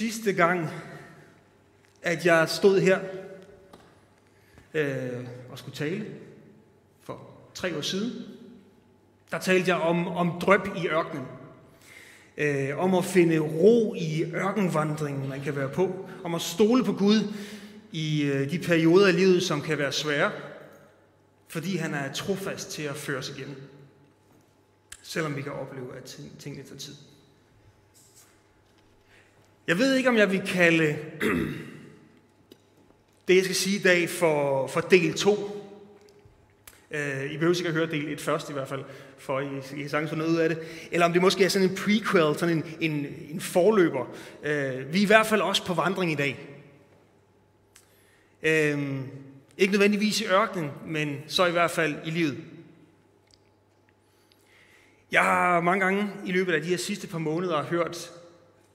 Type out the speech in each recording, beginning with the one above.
Sidste gang, at jeg stod her øh, og skulle tale for tre år siden, der talte jeg om, om drøb i ørkenen. Øh, om at finde ro i ørkenvandringen, man kan være på. Om at stole på Gud i øh, de perioder af livet, som kan være svære. Fordi han er trofast til at føre os igennem. Selvom vi kan opleve, at tingene tager tid. Jeg ved ikke, om jeg vil kalde det, jeg skal sige i dag, for, for del 2. Øh, I behøver sikkert høre del 1 først i hvert fald, for I, I sagtens få noget ud af det. Eller om det måske er sådan en prequel, sådan en, en, en forløber. Øh, vi er i hvert fald også på vandring i dag. Uh, ikke nødvendigvis i ørkenen, men så i hvert fald i livet. Jeg har mange gange i løbet af de her sidste par måneder hørt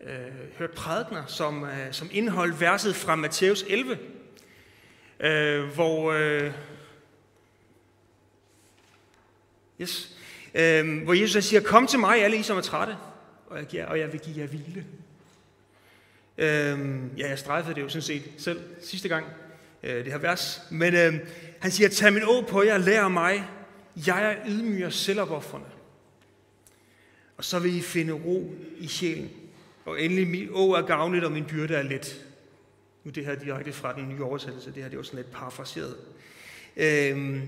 øh, hørt prædikner, som, øh, som indeholdt verset fra Matthæus 11, øh, hvor, øh, yes, øh, hvor Jesus siger, kom til mig, alle I som er trætte, og jeg, giver, og jeg vil give jer hvile. Øh, ja, jeg strejfede det jo sådan set selv sidste gang, øh, det her vers. Men øh, han siger, tag min å på jer, lær mig, jeg er ydmyg og selvopoffrende. Og så vil I finde ro i sjælen. Og endelig, mit å er gavnligt, og min byrde er let. Nu det her direkte fra den nye oversættelse, det her det er jo sådan lidt parafraseret. Øhm,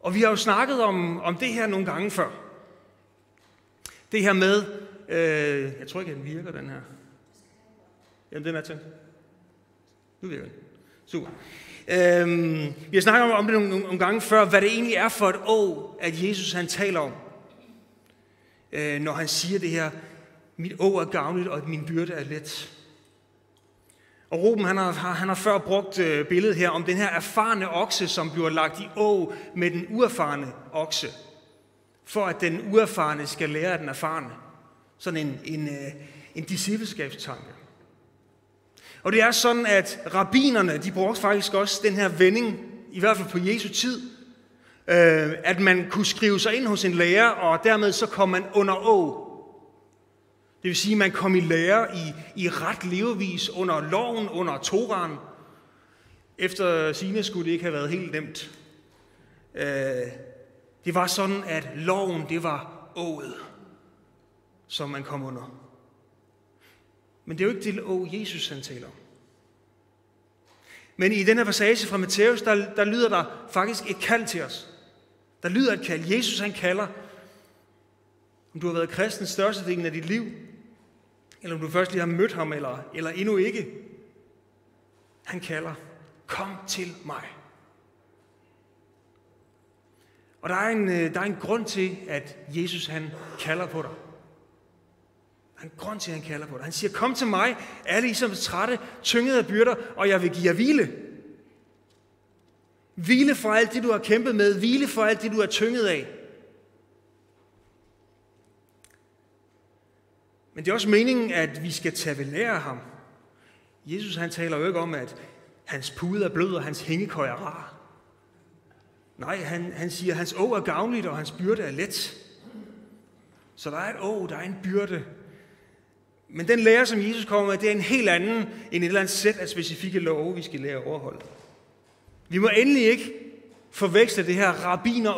og vi har jo snakket om, om det her nogle gange før. Det her med, øh, jeg tror ikke, at den virker, den her. Jamen, den er tændt. Nu virker den. Super. Øhm, vi har snakket om det nogle, nogle gange før, hvad det egentlig er for et å, at Jesus han taler om. Øh, når han siger det her, mit å er gavnligt, og min byrde er let. Og Ruben han har, han har før brugt øh, billedet her om den her erfarne okse, som bliver lagt i å med den uerfarne okse. For at den uerfarne skal lære af den erfarne. Sådan en, en, øh, en discipleskabstanke. Og det er sådan, at rabinerne, de brugte faktisk også den her vending, i hvert fald på Jesu tid, øh, at man kunne skrive sig ind hos en lærer, og dermed så kom man under å. Det vil sige, at man kom i lære i, i ret levevis under loven, under Toran. Efter sine skulle det ikke have været helt nemt. Øh, det var sådan, at loven, det var ået, som man kom under. Men det er jo ikke det å, Jesus han taler om. Men i den her passage fra Matthæus, der, der lyder der faktisk et kald til os. Der lyder et kald. Jesus han kalder, om du har været kristen største af dit liv, eller om du først lige har mødt ham, eller, eller endnu ikke. Han kalder, kom til mig. Og der er, en, øh, der er en grund til, at Jesus han kalder på dig. Der er en grund til, at han kalder på dig. Han siger, kom til mig, alle I som er trætte, tyngede af byrder, og jeg vil give jer hvile. Hvile for alt det, du har kæmpet med. Hvile for alt det, du er tynget af. Men det er også meningen, at vi skal tage ved lære af ham. Jesus han taler jo ikke om, at hans pude er blød, og hans hængekøj er rar. Nej, han, han siger, at hans å er gavnligt, og hans byrde er let. Så der er et å, der er en byrde. Men den lære, som Jesus kommer med, det er en helt anden end et eller andet sæt af specifikke love, vi skal lære at overholde. Vi må endelig ikke forveksle det her rabiner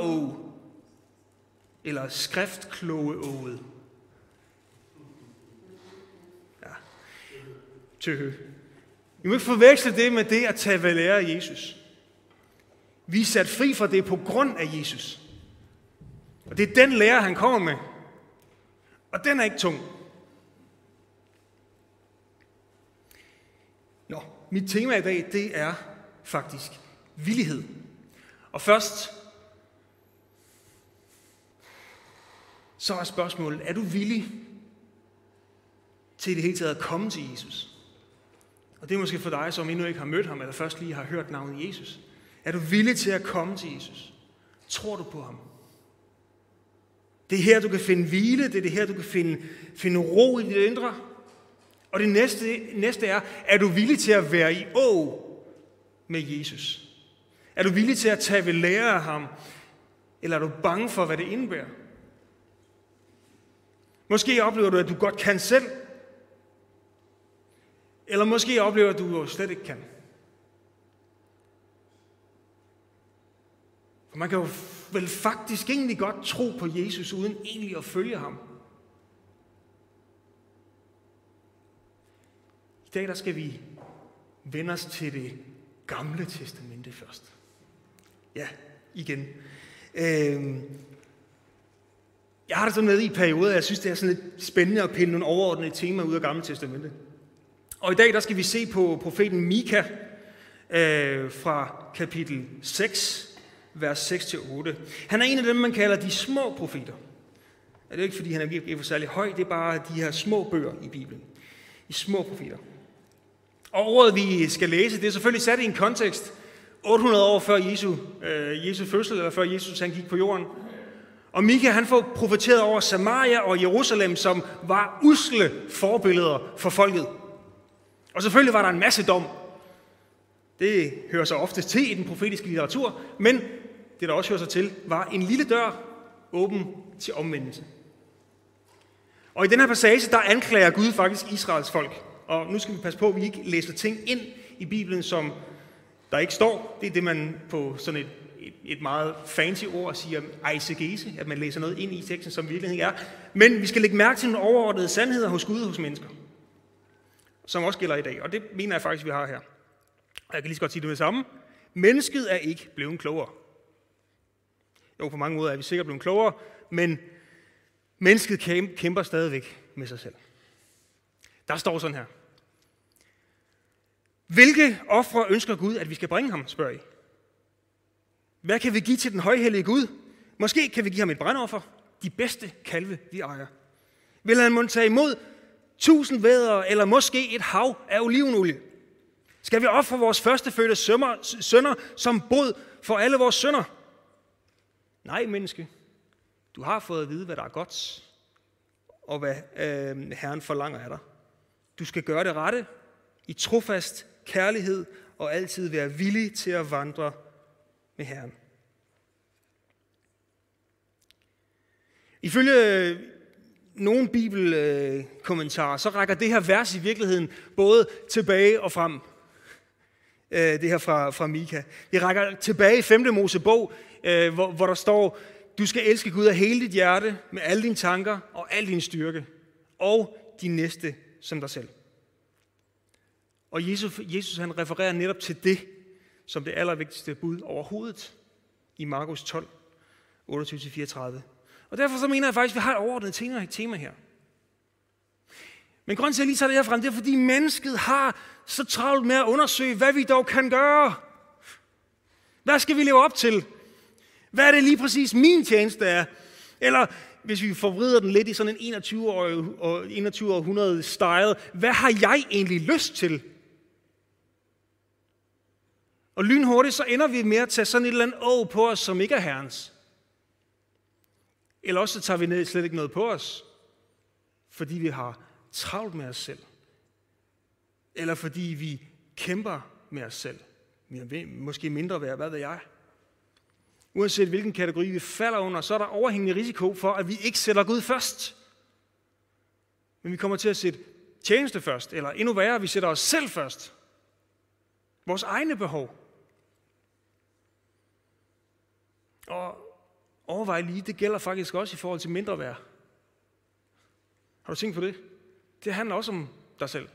eller skriftkloge Tøhø. Vi må ikke forveksle det med det at tage ved lære af Jesus. Vi er sat fri fra det på grund af Jesus. Og det er den lære, han kommer med. Og den er ikke tung. Nå, mit tema i dag, det er faktisk villighed. Og først, så er spørgsmålet, er du villig til i det hele taget at komme til Jesus? Og det er måske for dig, som endnu ikke har mødt ham, eller først lige har hørt navnet Jesus. Er du villig til at komme til Jesus? Tror du på ham? Det er her, du kan finde hvile. Det er det her, du kan finde, finde ro i dit indre. Og det næste, næste er, er du villig til at være i å med Jesus? Er du villig til at tage ved lære af ham? Eller er du bange for, hvad det indebærer? Måske oplever du, at du godt kan selv, eller måske oplever du, at du slet ikke kan. For man kan jo vel faktisk egentlig godt tro på Jesus, uden egentlig at følge ham. I dag der skal vi vende os til det gamle testamente først. Ja, igen. Øhm, jeg har det sådan med i perioder, jeg synes, det er sådan lidt spændende at pille nogle overordnede temaer ud af Gamle Testamente. Og i dag der skal vi se på profeten Mika øh, fra kapitel 6, vers 6-8. Han er en af dem, man kalder de små profeter. Det er ikke, fordi han er virkelig for særlig høj, det er bare de her små bøger i Bibelen. De små profeter. Og ordet, vi skal læse, det er selvfølgelig sat i en kontekst 800 år før Jesu, øh, Jesu fødsel, eller før Jesus han gik på jorden. Og Mika han får profeteret over Samaria og Jerusalem, som var usle forbilleder for folket. Og selvfølgelig var der en masse dom. Det hører sig ofte til i den profetiske litteratur, men det der også hører sig til, var en lille dør åben til omvendelse. Og i den her passage, der anklager Gud faktisk Israels folk. Og nu skal vi passe på, at vi ikke læser ting ind i Bibelen, som der ikke står. Det er det, man på sådan et, et, et meget fancy ord siger eisegese, at man læser noget ind i teksten, som virkeligheden er. Men vi skal lægge mærke til nogle overordnede sandheder hos Gud og hos mennesker, som også gælder i dag. Og det mener jeg faktisk, vi har her. Og jeg kan lige så godt sige det med det samme. Mennesket er ikke blevet klogere. Jo, på mange måder er vi sikkert blevet klogere, men mennesket kæmper stadigvæk med sig selv. Der står sådan her. Hvilke ofre ønsker Gud, at vi skal bringe ham, spørger I. Hvad kan vi give til den højhellige Gud? Måske kan vi give ham et brandoffer, de bedste kalve, vi ejer. Vil han måtte tage imod tusind vædder, eller måske et hav af olivenolie? Skal vi ofre vores førstefødte sønner som bod for alle vores sønner? Nej, menneske. Du har fået at vide, hvad der er godt, og hvad øh, Herren forlanger af dig. Du skal gøre det rette i trofast kærlighed og altid være villig til at vandre med Herren. Ifølge nogle bibelkommentarer, så rækker det her vers i virkeligheden både tilbage og frem. Øh, det her fra, fra Mika. Det rækker tilbage i 5. Mosebog, øh, hvor, hvor der står, du skal elske Gud af hele dit hjerte, med alle dine tanker og al din styrke, og din næste som dig selv. Og Jesus, Jesus han refererer netop til det, som det allervigtigste bud overhovedet i Markus 12, 28-34. Og derfor så mener jeg faktisk, at vi har et overordnet tema, tema her. Men grunden til, at jeg lige tager det her frem, det er, fordi mennesket har så travlt med at undersøge, hvad vi dog kan gøre. Hvad skal vi leve op til? Hvad er det lige præcis min tjeneste er? Eller hvis vi forvrider den lidt i sådan en 21-årig 21 århundrede style, hvad har jeg egentlig lyst til? Og lynhurtigt så ender vi med at tage sådan et eller andet å på os, som ikke er herrens. Eller også tager vi ned slet ikke noget på os, fordi vi har travlt med os selv. Eller fordi vi kæmper med os selv. Vi er måske mindre værd, hvad ved jeg. Uanset hvilken kategori vi falder under, så er der overhængende risiko for, at vi ikke sætter Gud først. Men vi kommer til at sætte tjeneste først, eller endnu værre, vi sætter os selv først. Vores egne behov. Og overvej lige, det gælder faktisk også i forhold til mindre værd. Har du tænkt på det? Det handler også om dig selv.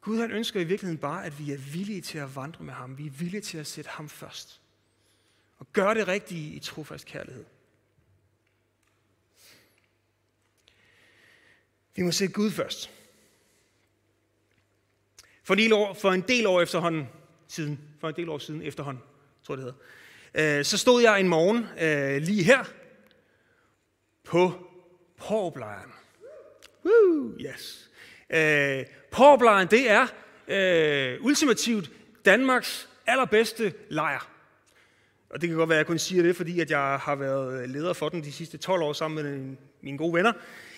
Gud han ønsker i virkeligheden bare, at vi er villige til at vandre med ham. Vi er villige til at sætte ham først. Og gøre det rigtige i trofast kærlighed. Vi må sætte Gud først. For en del år, for en del år efterhånden, siden, for en del år siden efterhånden, tror det hedder, øh, så stod jeg en morgen øh, lige her på Porblejren. Woo, yes. Øh, Porblejren, det er øh, ultimativt Danmarks allerbedste lejr. Og det kan godt være, at jeg kun siger det, fordi at jeg har været leder for den de sidste 12 år sammen med mine gode venner.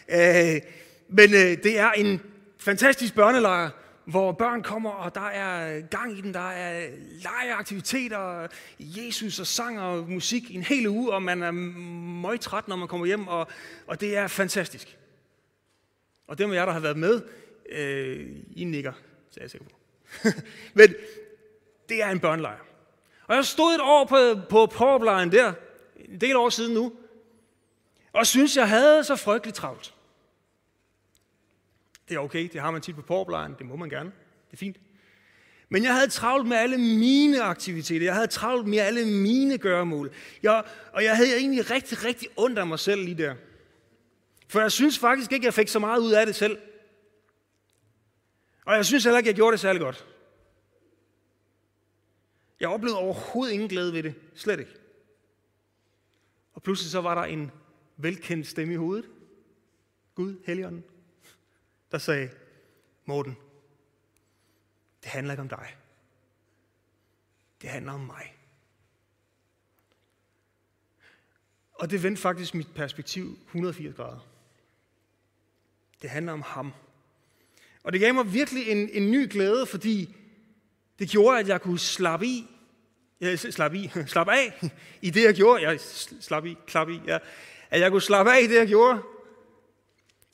Øh, men øh, det er en fantastisk børnelejr, hvor børn kommer, og der er gang i den, der er legeaktiviteter, Jesus og sang og musik en hel uge, og man er møgtræt, når man kommer hjem, og, og det er fantastisk. Og dem af jer, der har været med, øh, I nikker, så er jeg sikker på. Men det er en børnelejr. Og jeg stod et år på, på Porplejren der, en del år siden nu, og synes, jeg havde så frygteligt travlt. Det er okay, det har man tit på Porplejren, det må man gerne, det er fint. Men jeg havde travlt med alle mine aktiviteter. Jeg havde travlt med alle mine gøremål. Jeg, og jeg havde egentlig rigtig, rigtig ondt af mig selv lige der. For jeg synes faktisk ikke, jeg fik så meget ud af det selv. Og jeg synes heller ikke, jeg gjorde det særlig godt. Jeg oplevede overhovedet ingen glæde ved det. Slet ikke. Og pludselig så var der en velkendt stemme i hovedet. Gud, Helligånden, der sagde, Morten, det handler ikke om dig. Det handler om mig. Og det vendte faktisk mit perspektiv 180 grader. Det handler om ham. Og det gav mig virkelig en, en ny glæde, fordi det gjorde, at jeg kunne slappe i, ja, slappe i, slappe af i det, jeg gjorde. Jeg slappe i, klappe i, ja. At jeg kunne slappe af i det, jeg gjorde.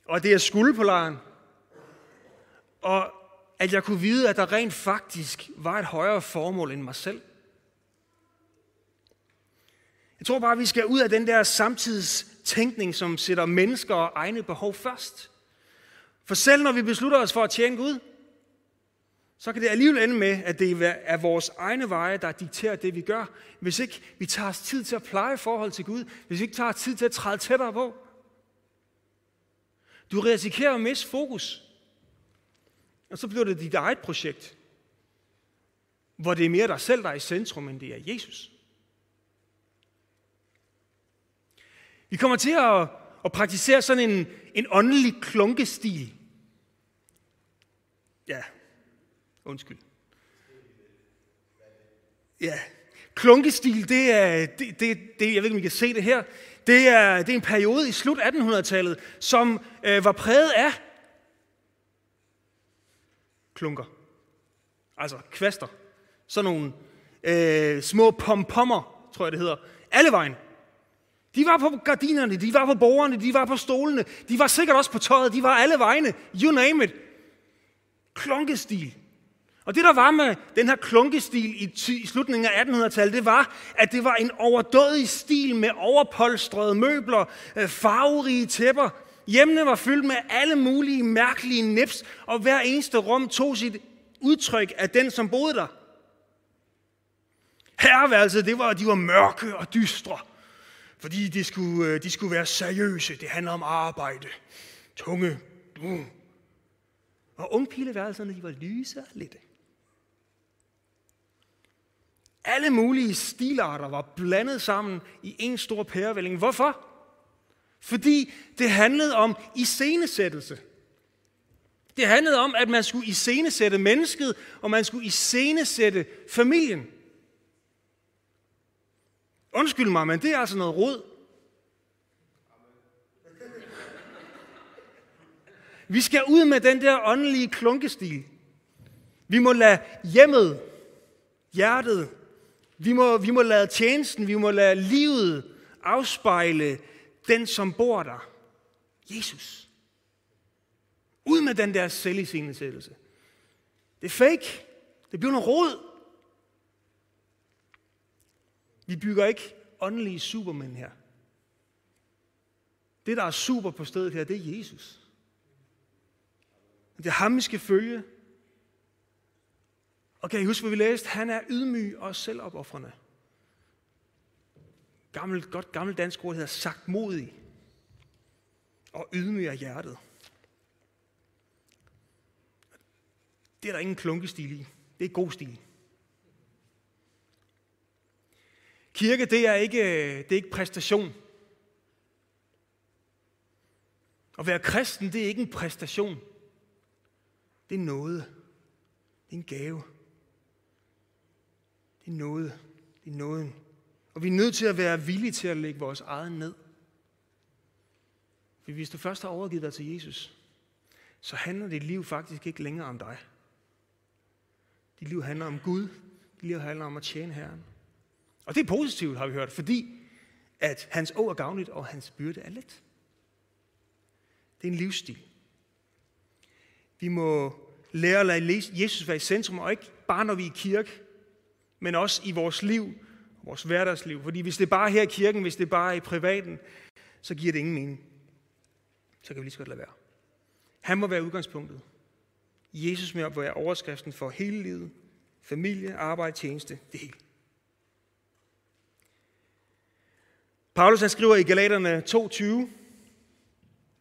Og det, jeg skulle på lejren. Og at jeg kunne vide, at der rent faktisk var et højere formål end mig selv. Jeg tror bare, at vi skal ud af den der samtidstænkning, som sætter mennesker og egne behov først. For selv når vi beslutter os for at tjene Gud, så kan det alligevel ende med, at det er vores egne veje, der dikterer det, vi gør. Hvis ikke vi tager os tid til at pleje forhold til Gud, hvis vi ikke tager os tid til at træde tættere på. Du risikerer at miste fokus. Og så bliver det dit eget projekt, hvor det er mere dig selv, der er i centrum, end det er Jesus. Vi kommer til at, at praktisere sådan en, en åndelig klunkestil. Ja, undskyld. Ja, klunkestil, det er, det, det, det, jeg ved ikke, om I kan se det her, det er, det er en periode i slut 1800-tallet, som øh, var præget af klunker. Altså kvaster. Sådan nogle øh, små pompommer, tror jeg det hedder. Alle vejen. De var på gardinerne, de var på borgerne, de var på stolene, de var sikkert også på tøjet, de var alle vegne. You name it. Klunkestil. Og det der var med den her klunkestil i, i slutningen af 1800-tallet, det var, at det var en overdådig stil med overpolstrede møbler, øh, farverige tæpper. Hjemmene var fyldt med alle mulige mærkelige nips, og hver eneste rum tog sit udtryk af den, som boede der. Herreværelset, det var, de var mørke og dystre. Fordi de skulle, øh, de skulle være seriøse. Det handler om arbejde. Tunge. Uh. Og ungpileværelserne, de var lyse og lette. Alle mulige stilarter var blandet sammen i en stor pærevælling. Hvorfor? Fordi det handlede om iscenesættelse. Det handlede om, at man skulle iscenesætte mennesket, og man skulle iscenesætte familien. Undskyld mig, men det er altså noget råd. Vi skal ud med den der åndelige klunkestil. Vi må lade hjemmet, hjertet, vi må, vi må lade tjenesten, vi må lade livet afspejle den, som bor der. Jesus. Ud med den der selviscenesættelse. Det er fake. Det bliver noget råd. Vi bygger ikke åndelige supermænd her. Det, der er super på stedet her, det er Jesus. Det er ham, vi skal følge. Og kan I huske, hvad vi læste? Han er ydmyg og selvopoffrende. Gammelt, godt gammelt dansk ord hedder sagt modig og ydmyg af hjertet. Det er der ingen klunkestil i. Det er god stil. Kirke, det er ikke, det er ikke præstation. At være kristen, det er ikke en præstation. Det er noget. Det er en gave. Det er noget. Det er nåden. Og vi er nødt til at være villige til at lægge vores eget ned. For hvis du først har overgivet dig til Jesus, så handler dit liv faktisk ikke længere om dig. Dit liv handler om Gud. Dit liv handler om at tjene Herren. Og det er positivt, har vi hørt, fordi at hans å er gavnligt, og hans byrde er let. Det er en livsstil. Vi må lære at lade Jesus være i centrum, og ikke bare når vi er i kirke, men også i vores liv, vores hverdagsliv. Fordi hvis det er bare her i kirken, hvis det er bare i privaten, så giver det ingen mening. Så kan vi lige så godt lade være. Han må være udgangspunktet. Jesus må være overskriften for hele livet. Familie, arbejde, tjeneste, det hele. Paulus han skriver i Galaterne 2.20,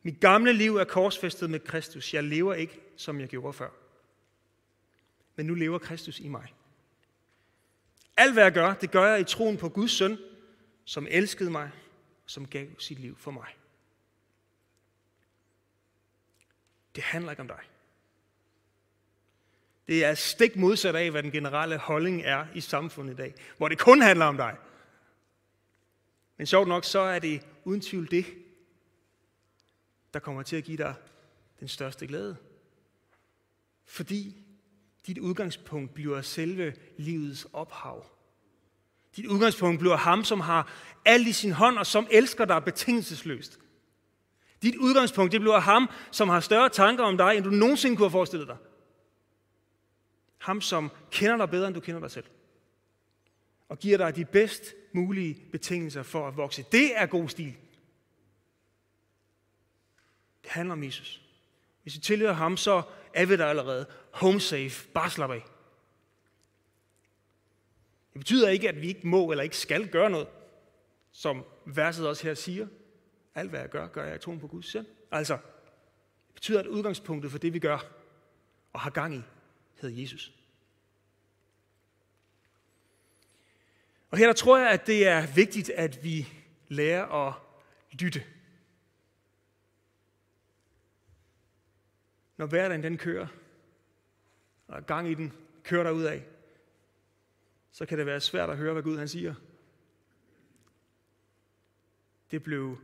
Mit gamle liv er korsfæstet med Kristus. Jeg lever ikke, som jeg gjorde før. Men nu lever Kristus i mig. Alt hvad jeg gør, det gør jeg i troen på Guds søn, som elskede mig, som gav sit liv for mig. Det handler ikke om dig. Det er stik modsat af, hvad den generelle holdning er i samfundet i dag, hvor det kun handler om dig. Men sjovt nok, så er det uden tvivl det, der kommer til at give dig den største glæde. Fordi dit udgangspunkt bliver selve livets ophav. Dit udgangspunkt bliver ham, som har alt i sin hånd, og som elsker dig betingelsesløst. Dit udgangspunkt, det bliver ham, som har større tanker om dig, end du nogensinde kunne have forestillet dig. Ham, som kender dig bedre, end du kender dig selv. Og giver dig de bedst mulige betingelser for at vokse. Det er god stil. Det handler om Jesus. Hvis vi tilhører ham, så er vi der allerede. Home safe. Bare slap af. Det betyder ikke, at vi ikke må eller ikke skal gøre noget, som verset også her siger. Alt hvad jeg gør, gør jeg i troen på Guds søn. Altså, det betyder, at udgangspunktet for det, vi gør og har gang i, hedder Jesus. Og her der tror jeg, at det er vigtigt, at vi lærer at lytte. Når hverdagen den kører, og gang i den kører der ud af, så kan det være svært at høre, hvad Gud han siger. Det blev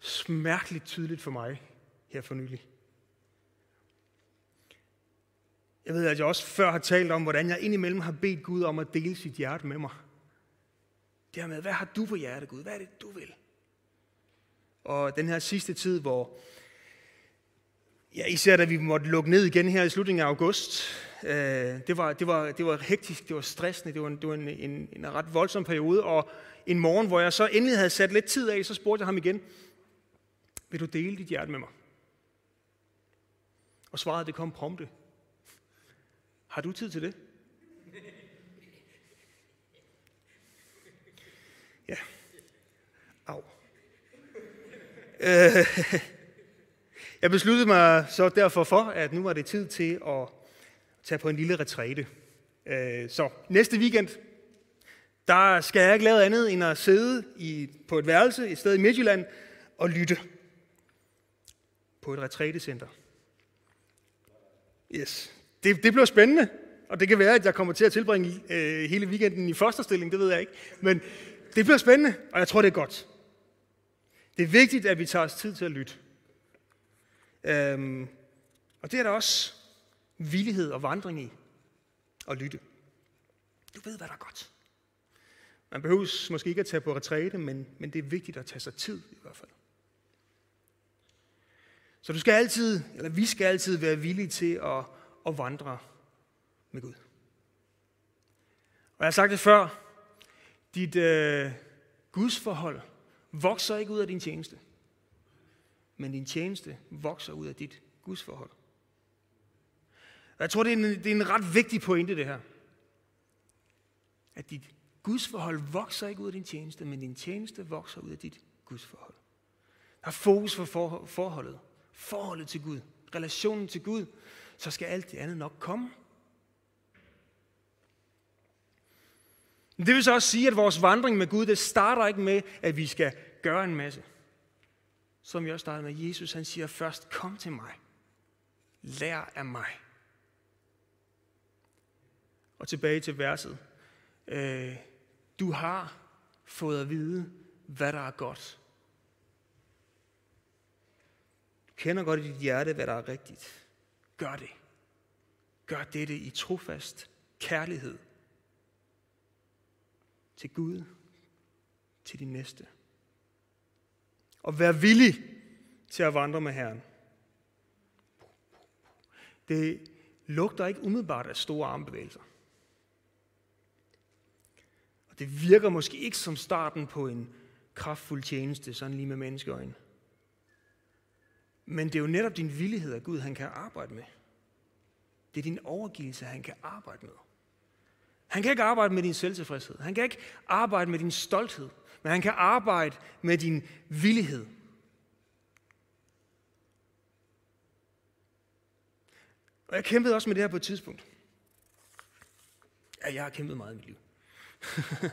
smerteligt tydeligt for mig her for nylig. Jeg ved, at jeg også før har talt om, hvordan jeg indimellem har bedt Gud om at dele sit hjerte med mig. Det her med, hvad har du på hjerte, Gud? Hvad er det, du vil? Og den her sidste tid, hvor Ja, især da vi måtte lukke ned igen her i slutningen af august. Øh, det, var, det, var, det var hektisk, det var stressende, det var, en, det var en, en, en ret voldsom periode. Og en morgen, hvor jeg så endelig havde sat lidt tid af, så spurgte jeg ham igen, vil du dele dit hjerte med mig? Og svaret, det kom prompte. Har du tid til det? Ja. Au. Øh, jeg besluttede mig så derfor for, at nu var det tid til at tage på en lille retræte. Øh, så næste weekend, der skal jeg ikke lave andet end at sidde i, på et værelse et sted i Midtjylland og lytte på et retrætecenter. Yes. Det, det bliver spændende, og det kan være, at jeg kommer til at tilbringe øh, hele weekenden i fosterstilling, det ved jeg ikke. Men det bliver spændende, og jeg tror, det er godt. Det er vigtigt, at vi tager os tid til at lytte. Øhm, og det er der også villighed og vandring i at lytte. Du ved, hvad der er godt. Man behøver måske ikke at tage på retræte, men, men det er vigtigt at tage sig tid i hvert fald. Så du skal altid, eller vi skal altid være villige til at, at vandre med Gud. Og jeg har sagt det før, dit øh, gudsforhold vokser ikke ud af din tjeneste men din tjeneste vokser ud af dit gudsforhold. Og jeg tror, det er, en, det er en ret vigtig pointe, det her. At dit gudsforhold vokser ikke ud af din tjeneste, men din tjeneste vokser ud af dit gudsforhold. Der er fokus for forholdet. Forholdet til Gud. Relationen til Gud. Så skal alt det andet nok komme. Men det vil så også sige, at vores vandring med Gud, det starter ikke med, at vi skal gøre en masse som jeg også startede med, Jesus han siger først, kom til mig. Lær af mig. Og tilbage til verset. Øh, du har fået at vide, hvad der er godt. Du kender godt i dit hjerte, hvad der er rigtigt. Gør det. Gør dette i trofast kærlighed til Gud, til din næste og være villig til at vandre med Herren. Det lugter ikke umiddelbart af store armbevægelser. Og det virker måske ikke som starten på en kraftfuld tjeneste, sådan lige med menneskeøjne. Men det er jo netop din villighed at Gud, han kan arbejde med. Det er din overgivelse, han kan arbejde med. Han kan ikke arbejde med din selvtilfredshed. Han kan ikke arbejde med din stolthed. Men han kan arbejde med din villighed. Og jeg kæmpede også med det her på et tidspunkt. Ja, jeg har kæmpet meget i mit liv.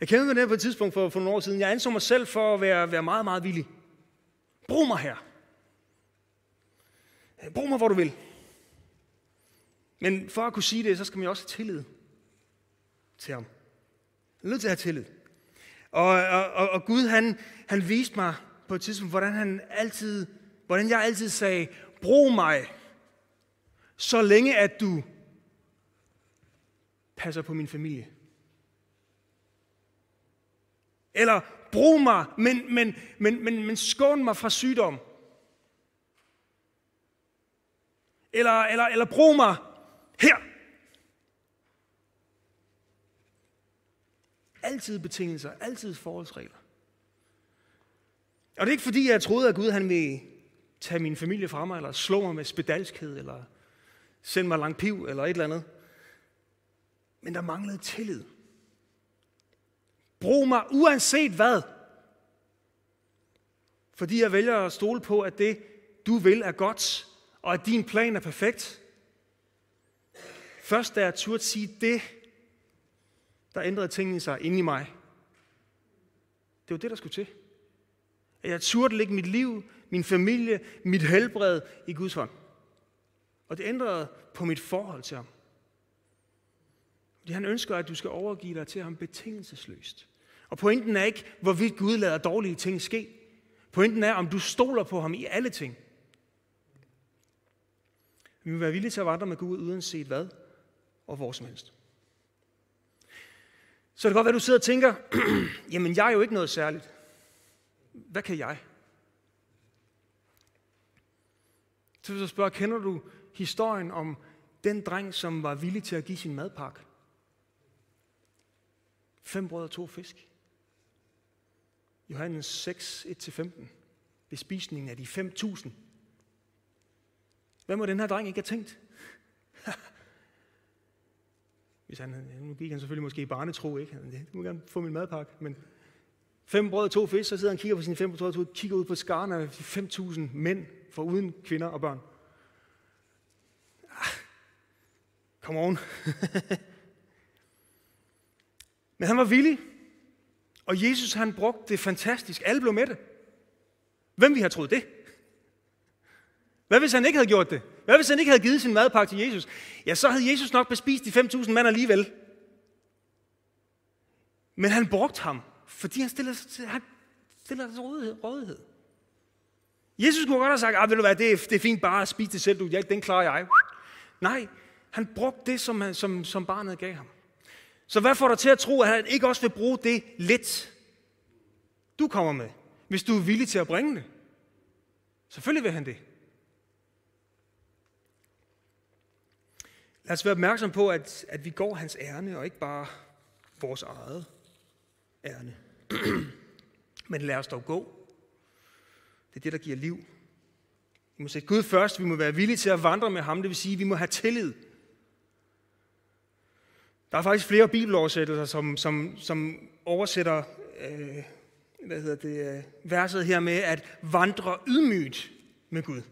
jeg kæmpede med det her på et tidspunkt for, for nogle år siden. Jeg anså mig selv for at være, være meget, meget villig. Brug mig her. Brug mig, hvor du vil. Men for at kunne sige det, så skal man jo også have tillid til ham. Jeg er nødt til at have tillid. Og, og, og, Gud, han, han viste mig på et tidspunkt, hvordan, han altid, hvordan jeg altid sagde, brug mig, så længe at du passer på min familie. Eller brug mig, men, men, men, men, men skån mig fra sygdom. Eller, eller, eller brug mig her. Altid betingelser, altid forholdsregler. Og det er ikke fordi, jeg troede, at Gud han ville tage min familie fra mig, eller slå mig med spedalskhed, eller sende mig lang piv, eller et eller andet. Men der manglede tillid. Brug mig uanset hvad. Fordi jeg vælger at stole på, at det, du vil, er godt, og at din plan er perfekt. Først da jeg turde sige det, der ændrede tingene sig inde i mig. Det var det, der skulle til. At jeg turde lægge mit liv, min familie, mit helbred i Guds hånd. Og det ændrede på mit forhold til ham. Fordi han ønsker, at du skal overgive dig til ham betingelsesløst. Og pointen er ikke, hvorvidt Gud lader dårlige ting ske. Pointen er, om du stoler på ham i alle ting. Vi vil være villige til at vandre med Gud, uanset hvad og hvor som helst. Så det kan godt være, at du sidder og tænker, jamen jeg er jo ikke noget særligt. Hvad kan jeg? Så vil jeg spørge, kender du historien om den dreng, som var villig til at give sin madpakke? Fem brød og to fisk. Johannes 6, 1-15. Bespisningen af de 5.000. Hvad må den her dreng ikke have tænkt? Hvis han, nu gik han selvfølgelig måske i barnetro, ikke? Det må gerne få min madpakke, men fem brød og to fisk, så sidder han og kigger på sine fem brød og kigger ud på skaren af 5.000 mænd, for uden kvinder og børn. Ah, come on. men han var villig, og Jesus han brugte det fantastisk. Alle blev med det. Hvem vi har troet det? Hvad hvis han ikke havde gjort det? Hvad hvis han ikke havde givet sin madpakke til Jesus? Ja, så havde Jesus nok bespist de 5.000 mand alligevel. Men han brugte ham, fordi han stiller sig til, han stiller sig til rådighed. rådighed. Jesus kunne godt have sagt, ah, vil du hvad, det er, det er fint bare at spise det selv, du, ja, den klarer jeg. Nej, han brugte det, som, som, som barnet gav ham. Så hvad får dig til at tro, at han ikke også vil bruge det lidt, du kommer med, hvis du er villig til at bringe det? Selvfølgelig vil han det. Lad os være opmærksom på, at, at vi går hans ærne, og ikke bare vores eget ærne. Men lad os dog gå. Det er det, der giver liv. Vi må sætte Gud først. Vi må være villige til at vandre med ham. Det vil sige, at vi må have tillid. Der er faktisk flere bibeloversættelser, som, som, som oversætter øh, hvad hedder det, øh, verset her med at vandre ydmygt med Gud.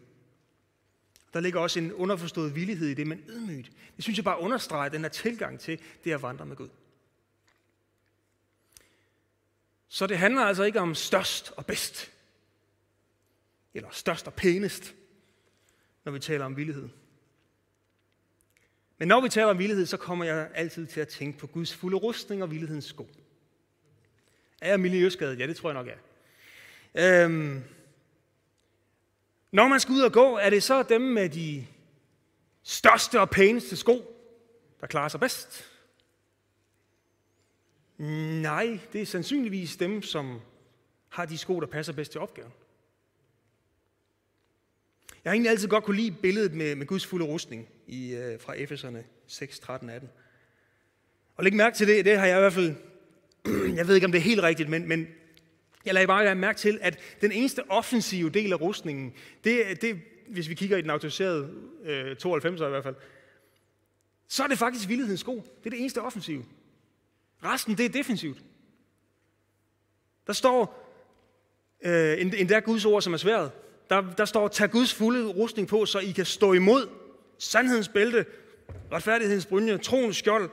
Der ligger også en underforstået villighed i det, men ydmygt. Det synes jeg bare understreger den her tilgang til det at vandre med Gud. Så det handler altså ikke om størst og bedst. Eller størst og pænest, når vi taler om villighed. Men når vi taler om villighed, så kommer jeg altid til at tænke på Guds fulde rustning og villighedens sko. Er jeg miljøskadet? Ja, det tror jeg nok er. Øhm, når man skal ud og gå, er det så dem med de største og pæneste sko, der klarer sig bedst? Nej, det er sandsynligvis dem, som har de sko, der passer bedst til opgaven. Jeg har egentlig altid godt kunne lide billedet med, med Guds fulde rustning i, øh, fra Efeserne 6, 13, 18. Og læg mærke til det, det har jeg i hvert fald, jeg ved ikke om det er helt rigtigt, men, men jeg lagde bare mærke til, at den eneste offensive del af rustningen, det, det hvis vi kigger i den autoriserede øh, 92 i hvert fald, så er det faktisk villighedens sko. Det er det eneste offensive. Resten, det er defensivt. Der står øh, en, en der Guds ord, som er sværet. Der, der står, tag Guds fulde rustning på, så I kan stå imod sandhedens bælte, retfærdighedens brynje, troens skjold,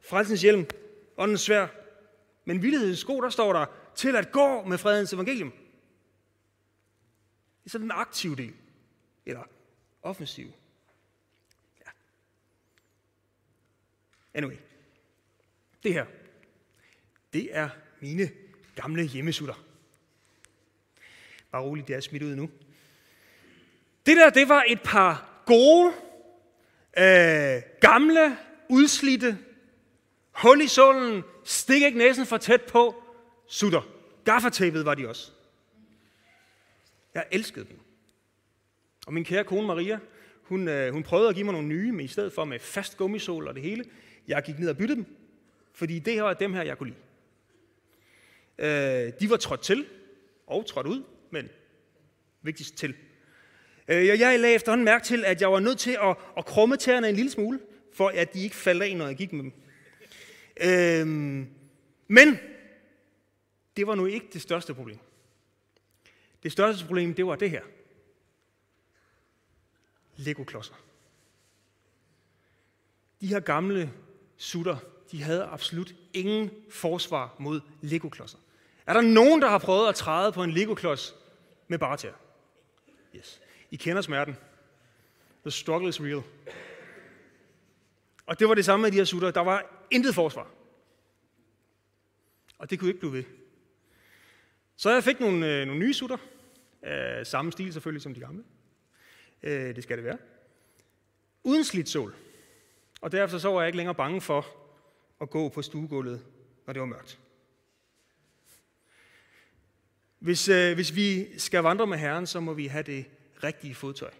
frelsens hjelm, åndens svær. Men villighedens sko, der står der, til at gå med fredens evangelium. Det er sådan en aktiv del, eller offensiv. Ja. Anyway, det her, det er mine gamle hjemmesutter. Bare roligt, det er smidt ud nu. Det der, det var et par gode, øh, gamle, udslidte, hul i solen, stik ikke næsen for tæt på, sutter. Gaffatapet var de også. Jeg elskede dem. Og min kære kone Maria, hun, øh, hun prøvede at give mig nogle nye, men i stedet for med fast gummisål og det hele, jeg gik ned og byttede dem, fordi det her var dem her, jeg kunne lide. Øh, de var trådt til og trådt ud, men vigtigst til. Øh, jeg lagde efterhånden mærke til, at jeg var nødt til at, at krumme tæerne en lille smule, for at de ikke faldt af, når jeg gik med dem. Øh, men det var nu ikke det største problem. Det største problem, det var det her. Lego-klodser. De her gamle sutter, de havde absolut ingen forsvar mod Lego-klodser. Er der nogen, der har prøvet at træde på en Lego-klods med bare tæer? Yes. I kender smerten. The struggle is real. Og det var det samme med de her sutter. Der var intet forsvar. Og det kunne ikke blive ved. Så jeg fik nogle, øh, nogle nye sutter. Øh, samme stil selvfølgelig som de gamle. Øh, det skal det være. Uden slidt sol. Og derfor så var jeg ikke længere bange for at gå på stuegulvet, når det var mørkt. Hvis, øh, hvis vi skal vandre med Herren, så må vi have det rigtige fodtøj.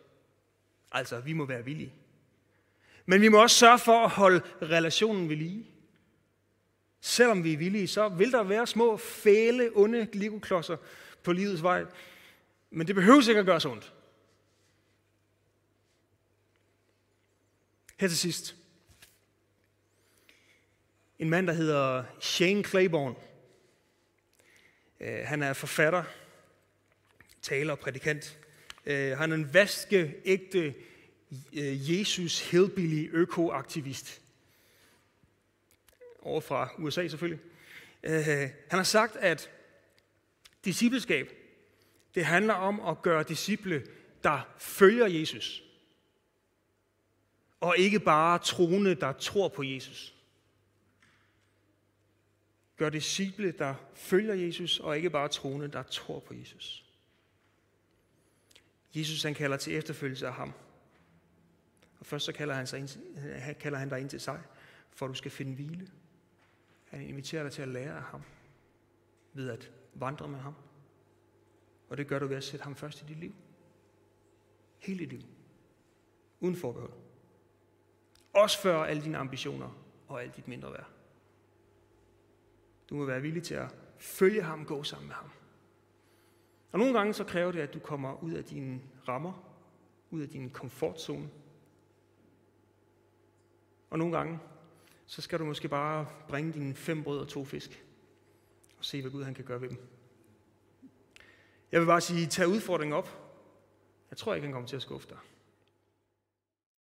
Altså, vi må være villige. Men vi må også sørge for at holde relationen ved lige. Selvom vi er villige, så vil der være små, fæle, onde ligoklodser på livets vej. Men det behøver ikke at gøre så ondt. Her til sidst. En mand, der hedder Shane Claiborne. Øh, han er forfatter, taler og prædikant. Øh, han er en vaskeægte øh, Jesus hillbilly økoaktivist. Over fra USA selvfølgelig. Øh, han har sagt, at discipleskab, det handler om at gøre disciple, der følger Jesus. Og ikke bare troende, der tror på Jesus. Gør disciple, der følger Jesus, og ikke bare troende, der tror på Jesus. Jesus han kalder til efterfølgelse af ham. Og først så kalder han, sig ind, kalder han dig ind til sig, for at du skal finde hvile. Han inviterer dig til at lære af ham, ved at vandre med ham. Og det gør du ved at sætte ham først i dit liv. Hele dit liv. Uden forbehold. Også før alle dine ambitioner og alt dit mindre værd. Du må være villig til at følge ham, gå sammen med ham. Og nogle gange så kræver det, at du kommer ud af dine rammer, ud af din komfortzone. Og nogle gange, så skal du måske bare bringe dine fem brød og to fisk, og se, hvad Gud han kan gøre ved dem. Jeg vil bare sige, tag udfordringen op. Jeg tror ikke, han kommer til at skuffe dig.